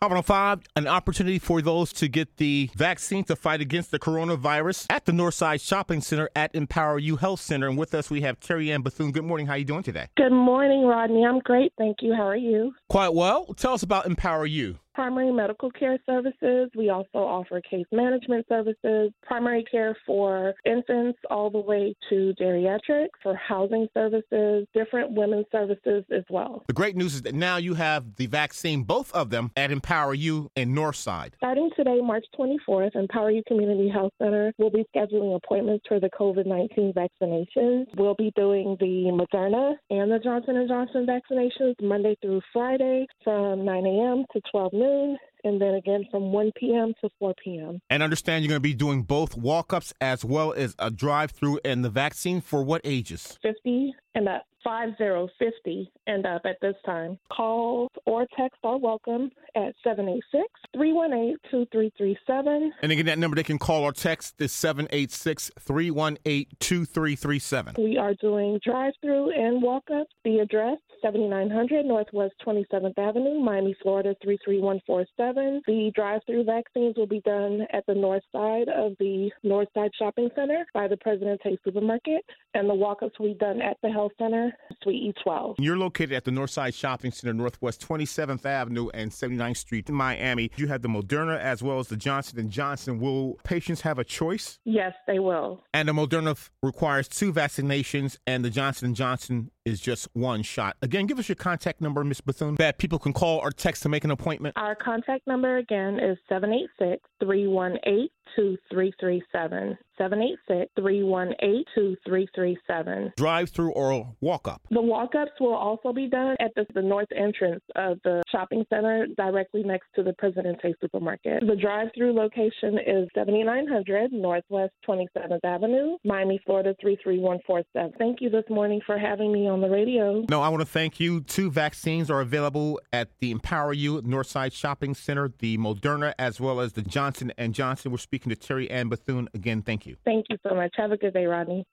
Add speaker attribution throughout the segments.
Speaker 1: Number five, an opportunity for those to get the vaccine to fight against the coronavirus at the Northside Shopping Center at Empower U Health Center. And with us, we have Terri Ann Bethune. Good morning. How are you doing today?
Speaker 2: Good morning, Rodney. I'm great. Thank you. How are you?
Speaker 1: Quite well. Tell us about Empower U
Speaker 2: primary medical care services. We also offer case management services, primary care for infants all the way to geriatrics, for housing services, different women's services as well.
Speaker 1: The great news is that now you have the vaccine, both of them, at Empower U in Northside.
Speaker 2: Starting today, March 24th, Empower U Community Health Center will be scheduling appointments for the COVID-19 vaccinations. We'll be doing the Moderna and the Johnson & Johnson vaccinations Monday through Friday from 9 a.m. to 12 noon noon and then again from 1 p.m. to 4 p.m.
Speaker 1: And understand you're going to be doing both walk ups as well as a drive through and the vaccine for what ages?
Speaker 2: 50 and up. 5050 and up at this time. Calls or texts are welcome at 786 318 2337.
Speaker 1: And again, that number they can call or text is 786 318 2337.
Speaker 2: We are doing drive through and walk ups. The address 7900 Northwest 27th Avenue, Miami, Florida 33147. The drive through vaccines will be done at the north side of the North Side Shopping Center by the Presidente Supermarket, and the walk ups will be done at the Health Center, Suite E12.
Speaker 1: You're located at the North Side Shopping Center, Northwest 27th Avenue and 79th Street in Miami. You have the Moderna as well as the Johnson & Johnson. Will patients have a choice?
Speaker 2: Yes, they will.
Speaker 1: And the Moderna requires two vaccinations, and the Johnson & Johnson is just one shot. Again, give us your contact number, Ms. Bethune, that people can call or text to make an appointment.
Speaker 2: Our contact number again is 786 318 2337. 786 318 2337.
Speaker 1: Drive through or walk up?
Speaker 2: The walk ups will also be done at the, the north entrance of the shopping center directly next to the Presidente supermarket. The drive through location is 7900 Northwest 27th Avenue, Miami, Florida 33147. Thank you this morning for having me on the radio.
Speaker 1: No, I want to thank you. Two vaccines are available at the Empower U Northside Shopping Center, the Moderna as well as the Johnson and Johnson. We're speaking to Terri Ann Bethune. Again, thank you you.
Speaker 2: Thank you so much. Have a good day, Rodney.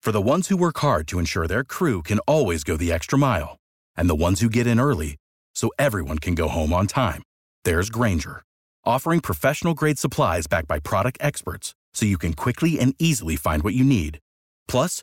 Speaker 3: For the ones who work hard to ensure their crew can always go the extra mile, and the ones who get in early so everyone can go home on time, there's Grainger, offering professional grade supplies backed by product experts so you can quickly and easily find what you need. Plus,